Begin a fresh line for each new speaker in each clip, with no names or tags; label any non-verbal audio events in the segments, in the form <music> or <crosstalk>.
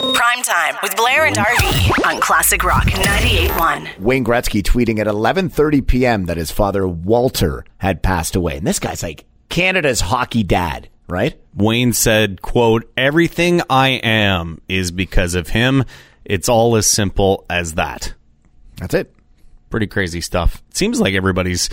Prime time with Blair and RV on Classic Rock 98.1.
Wayne Gretzky tweeting at 11:30 p.m. that his father Walter had passed away. And this guy's like Canada's hockey dad, right?
Wayne said, quote, everything I am is because of him. It's all as simple as that.
That's it.
Pretty crazy stuff. It seems like everybody's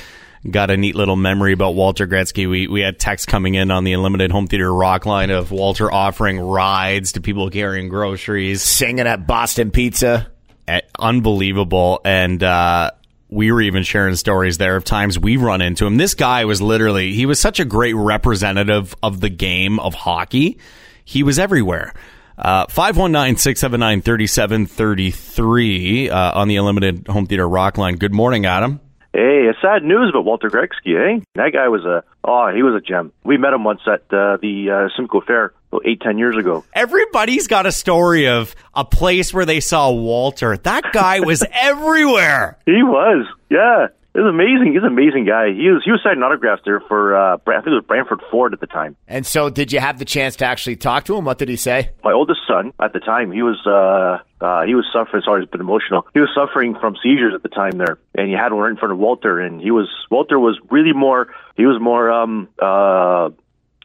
got a neat little memory about Walter Gretzky. We we had text coming in on the Unlimited Home Theater Rock line of Walter offering rides to people carrying groceries.
Singing at Boston Pizza.
Eh, Unbelievable. And uh, we were even sharing stories there of times we run into him. This guy was literally, he was such a great representative of the game of hockey. He was everywhere. Uh, 519-679-3733 uh, on the Unlimited Home Theater Rock line. Good morning, Adam.
Hey, it's sad news about Walter Gretzky, eh? That guy was a oh, he was a gem. We met him once at uh, the uh, Simcoe Fair about eight, ten years ago.
Everybody's got a story of a place where they saw Walter. That guy was <laughs> everywhere.
He was, yeah. Was amazing. He's an amazing guy. He was he was signing autographs there for uh, I think it was Brantford Ford at the time.
And so, did you have the chance to actually talk to him? What did he say?
My oldest son at the time, he was uh, uh, he was suffering. Sorry, it's been emotional. He was suffering from seizures at the time there, and he had one right in front of Walter. And he was Walter was really more. He was more. Um, uh,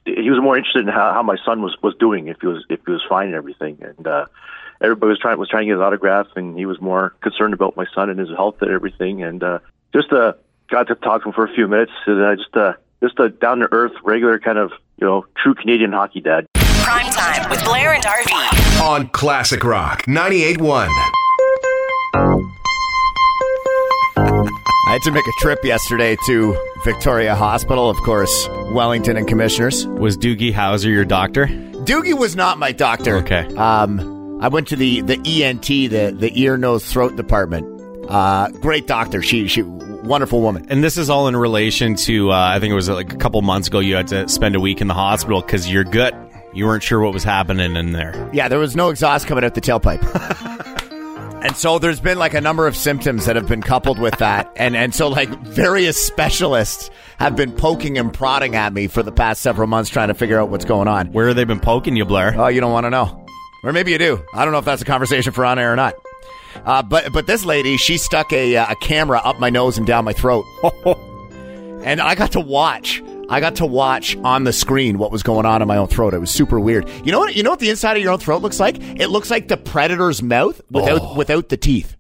he was more interested in how, how my son was was doing, if he was if he was fine and everything. And uh, everybody was trying was trying to get his autograph, and he was more concerned about my son and his health and everything. And uh, just uh, got to talk to him for a few minutes. And uh, just uh, just a down to earth, regular kind of you know true Canadian hockey dad.
Prime time with Blair and RV.
on Classic Rock 98.1.
I had to make a trip yesterday to Victoria Hospital, of course, Wellington and Commissioners.
Was Doogie Howser your doctor?
Doogie was not my doctor.
Okay.
Um, I went to the the ENT, the the ear, nose, throat department. Uh, great doctor. She she wonderful woman.
And this is all in relation to, uh, I think it was like a couple months ago, you had to spend a week in the hospital because your gut, you weren't sure what was happening in there.
Yeah, there was no exhaust coming out the tailpipe. <laughs> and so there's been like a number of symptoms that have been coupled with that. And and so like various specialists have been poking and prodding at me for the past several months trying to figure out what's going on.
Where have they been poking you, Blair?
Oh, you don't want to know. Or maybe you do. I don't know if that's a conversation for on air or not. Uh, but but this lady, she stuck a, uh, a camera up my nose and down my throat. <laughs> and I got to watch. I got to watch on the screen what was going on in my own throat. It was super weird. You know what? You know what the inside of your own throat looks like? It looks like the predator's mouth without without the teeth.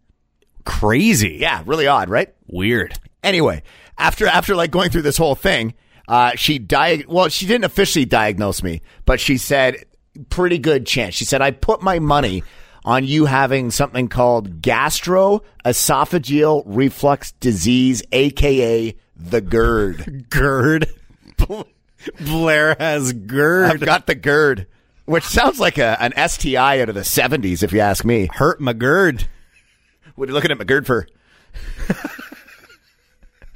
Crazy.
Yeah, really odd, right?
Weird.
Anyway, after after like going through this whole thing, uh, she diag well, she didn't officially diagnose me, but she said pretty good chance. She said I put my money on you having something called gastroesophageal reflux disease, aka the GERD.
GERD. <laughs> Blair has GERD.
I've got the GERD, which sounds like a, an STI out of the 70s, if you ask me.
Hurt my GERD.
What are you looking at my GERD for?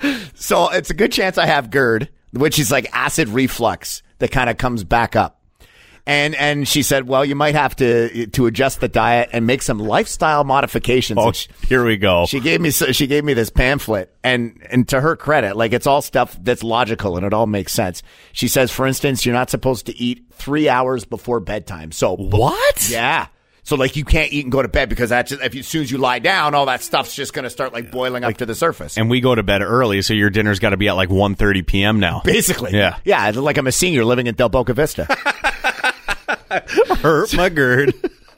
<laughs> so it's a good chance I have GERD, which is like acid reflux that kind of comes back up. And and she said, well, you might have to to adjust the diet and make some lifestyle modifications.
Oh,
she-
here we go.
she gave me she gave me this pamphlet, and and to her credit, like it's all stuff that's logical and it all makes sense. She says, for instance, you're not supposed to eat three hours before bedtime. So
What?
Yeah. So like you can't eat and go to bed because that's just, if you, as soon as you lie down, all that stuff's just going to start like boiling up to the surface.
And we go to bed early, so your dinner's got to be at like 1.30 p.m. now.
Basically,
Yeah.
yeah. Like I'm a senior living in Del Boca Vista. <laughs> <laughs>
Hurt my GERD.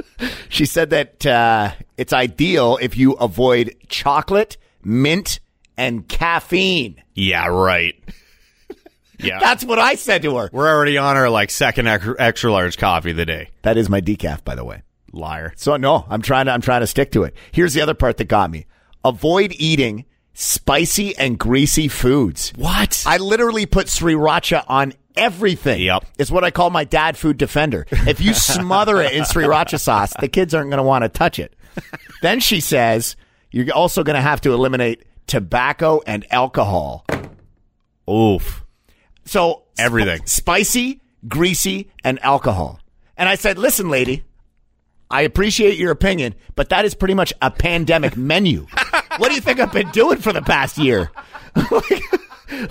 <laughs>
she said that uh, it's ideal if you avoid chocolate, mint, and caffeine.
yeah, right. Yeah.
That's what I said to her.
We're already on our like second extra, extra large coffee of the day.
That is my decaf, by the way.
Liar.
So no, I'm trying to I'm trying to stick to it. Here's the other part that got me. Avoid eating spicy and greasy foods.
What?
I literally put sriracha on everything.
Yep.
It's what I call my dad food defender. If you smother it in sriracha sauce, the kids aren't going to want to touch it. then she says you're also going to have to eliminate tobacco and alcohol.
Oof.
So sp-
Everything.
spicy, greasy, and alcohol. And I said, listen, lady, I appreciate your opinion, but that is pretty much a pandemic menu. <laughs> What do you think I've been doing for the past year? <laughs> like,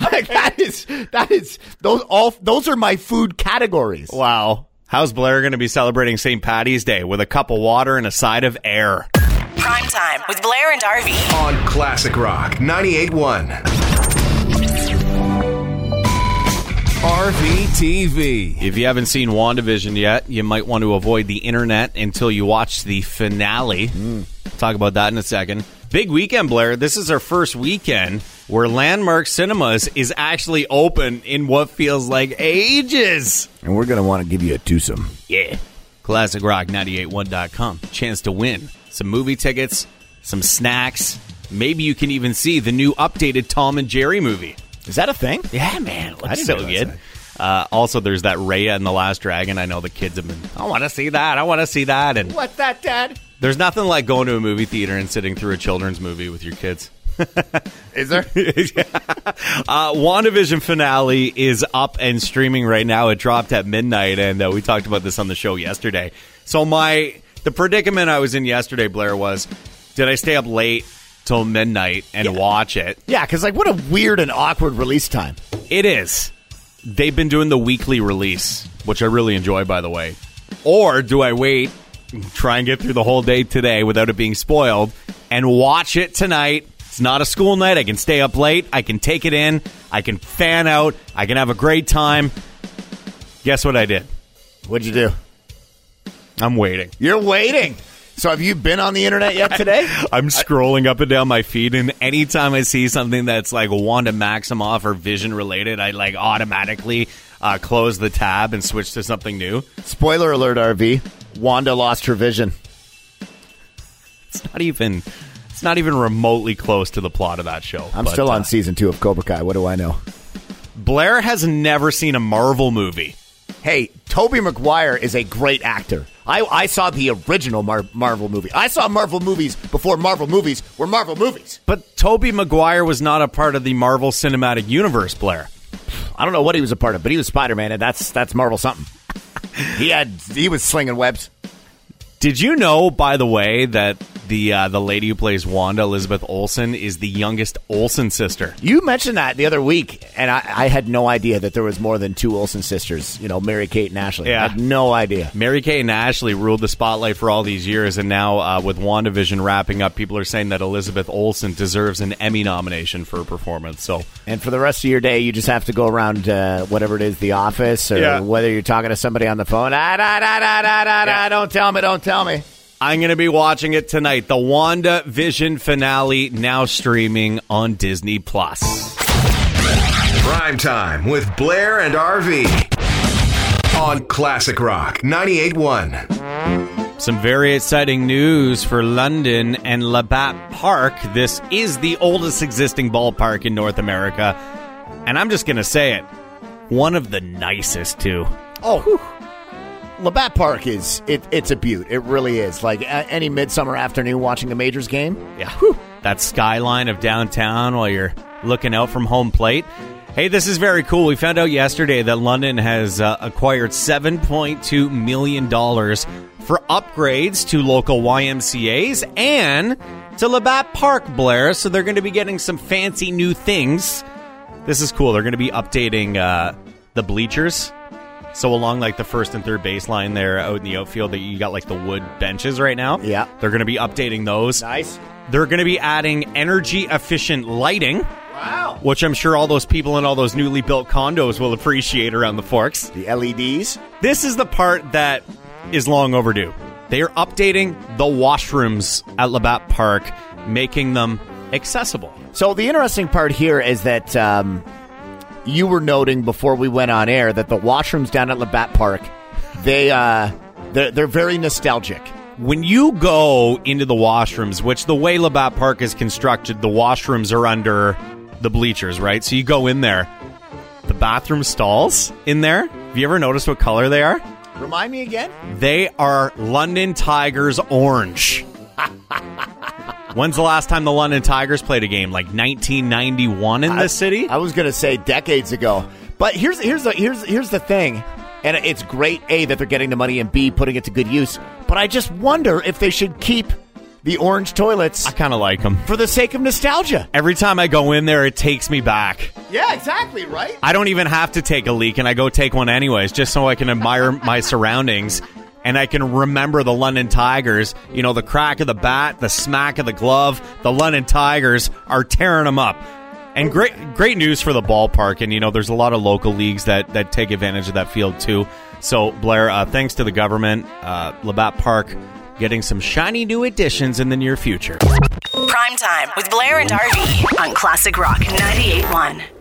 like that is that is those all those are my food categories.
Wow. How's Blair going to be celebrating St. Patty's Day with a cup of water and a side of air?
Prime time with Blair and RV.
On Classic Rock 98.1. RVTV.
If you haven't seen WandaVision yet, you might want to avoid the internet until you watch the finale. Hmm. Talk about that in a second. Big weekend, Blair. This is our first weekend where Landmark Cinemas is actually open in what feels like ages.
And we're going to want to give you a twosome.
Yeah. ClassicRock981.com. Chance to win some movie tickets, some snacks. Maybe you can even see the new updated Tom and Jerry movie.
Is that a thing?
Yeah, man. It looks so
realize
good. Uh, also, there's that Raya and the Last Dragon. I know the kids have been, I want to see that. I want to see that. And
What's that, Dad?
There's nothing like going to a movie theater and sitting through a children's movie with your kids.
Is there? <laughs>
Uh, WandaVision finale is up and streaming right now. It dropped at midnight, and uh, we talked about this on the show yesterday. So my the predicament I was in yesterday, Blair, was did I stay up late till midnight and watch it?
yeah, because, like, what a weird and awkward release time.
It is. They've been doing the weekly release, which I really enjoy, by the way. Or do I wait, try and get through the whole day today without it being spoiled, and watch it tonight? It's not a school night. I can stay up late. I can take it in. I can fan out. I can have a great time. Guess what I did?
What'd you do?
I'm waiting.
You're waiting. So, have you been on the internet yet today? <laughs>
I'm scrolling up and down my feed, and anytime I see something that's like Wanda Maximoff or Vision related, I like automatically uh, close the tab and switch to something new.
Spoiler alert, RV. Wanda lost her vision.
It's not even. It's not even remotely close to the plot of that show.
I'm
But,
still on
uh,
season two of Cobra Kai. What do I know?
Blair has never seen a Marvel movie.
Hey, Tobey Maguire is a great actor. I, I saw the original Mar- Marvel movie. I saw Marvel movies before Marvel movies were Marvel movies.
But Tobey Maguire was not a part of the Marvel Cinematic Universe, Blair.
I don't know what he was a part of, but he was Spider Man, and that's that's Marvel something. He had he was slinging webs.
Did you know, by the way, that the uh, the lady who plays Wanda, Elizabeth Olsen, is the youngest Olsen sister?
You mentioned that the other week, and I, I had no idea that there was more than two Olsen sisters. You know, Mary Kate and Ashley.
Yeah.
I had no idea.
Mary Kate and Ashley ruled the spotlight for all these years, and now uh, with WandaVision wrapping up, people are saying that Elizabeth Olsen deserves an Emmy nomination for her performance. So
And for the rest of your day, you just have to go around uh, whatever it is, the office, or
Yeah.
whether you're talking to somebody on the phone. Ah, da, da, da, da, da,
Yeah.
Don't tell me. Don't tell me.
I'm going to be watching it tonight. The WandaVision finale now streaming on Disney Plus.
Prime time with Blair and RV. On Classic Rock 98.1.
Some very exciting news for London and Labatt Park. This is the oldest existing ballpark in North America. And I'm just going to say it one of the nicest, too.
Oh, Labatt Park is it, it's a beaut. It really is. Like a- any midsummer afternoon watching a Majors game.
Yeah. That skyline of downtown while you're looking out from home plate. Hey, this is very cool. We found out yesterday that London has uh, acquired $7.2 million for upgrades to local YMCAs and to Labatt Park, Blair. So they're going to be getting some fancy new things. This is cool. They're going to be updating uh, the bleachers. So along like the first and third baseline there out in the outfield that you got like the wood benches right now.
Yeah.
They're going to be updating those.
Nice.
They're going to be adding energy efficient lighting,
Wow.
which I'm sure all those people in all those newly built condos will appreciate around the Forks.
The LEDs.
This is the part that is long overdue. They are updating the washrooms at Labatt Park, making them accessible.
So the interesting part here is that um, you were noting before we went on air that the washrooms down at Labatt Park, they uh, they're, they're very nostalgic.
When you go into the washrooms, which the way Labatt Park is constructed, the washrooms are under the bleachers, right? So you go in there. The bathroom stalls in there, have you ever noticed what color they are?
Remind me again.
They are London Tigers orange. <laughs> When's the last time the London Tigers played a game? Like 1991 in this city?
I was going to say decades ago, but here's here's the here's here's the thing, and it's great a that they're getting the money and b putting it to good use. But I just wonder if they should keep the orange toilets
I kind of like them.
for the sake of nostalgia.
Every time I go in there, it takes me back.
Yeah, exactly, right?
I don't even have to take a leak, and I go take one anyways, just so I can admire my surroundings. And I can remember the London Tigers, you know, the crack of the bat, the smack of the glove. The London Tigers are tearing them up. And great, great news for the ballpark. And you know, there's a lot of local leagues that that take advantage of that field too. So Blair, uh, thanks to the government, uh, Labatt Park getting some shiny new additions in the near future.
Prime time with Blair and RV on Classic Rock 98.1.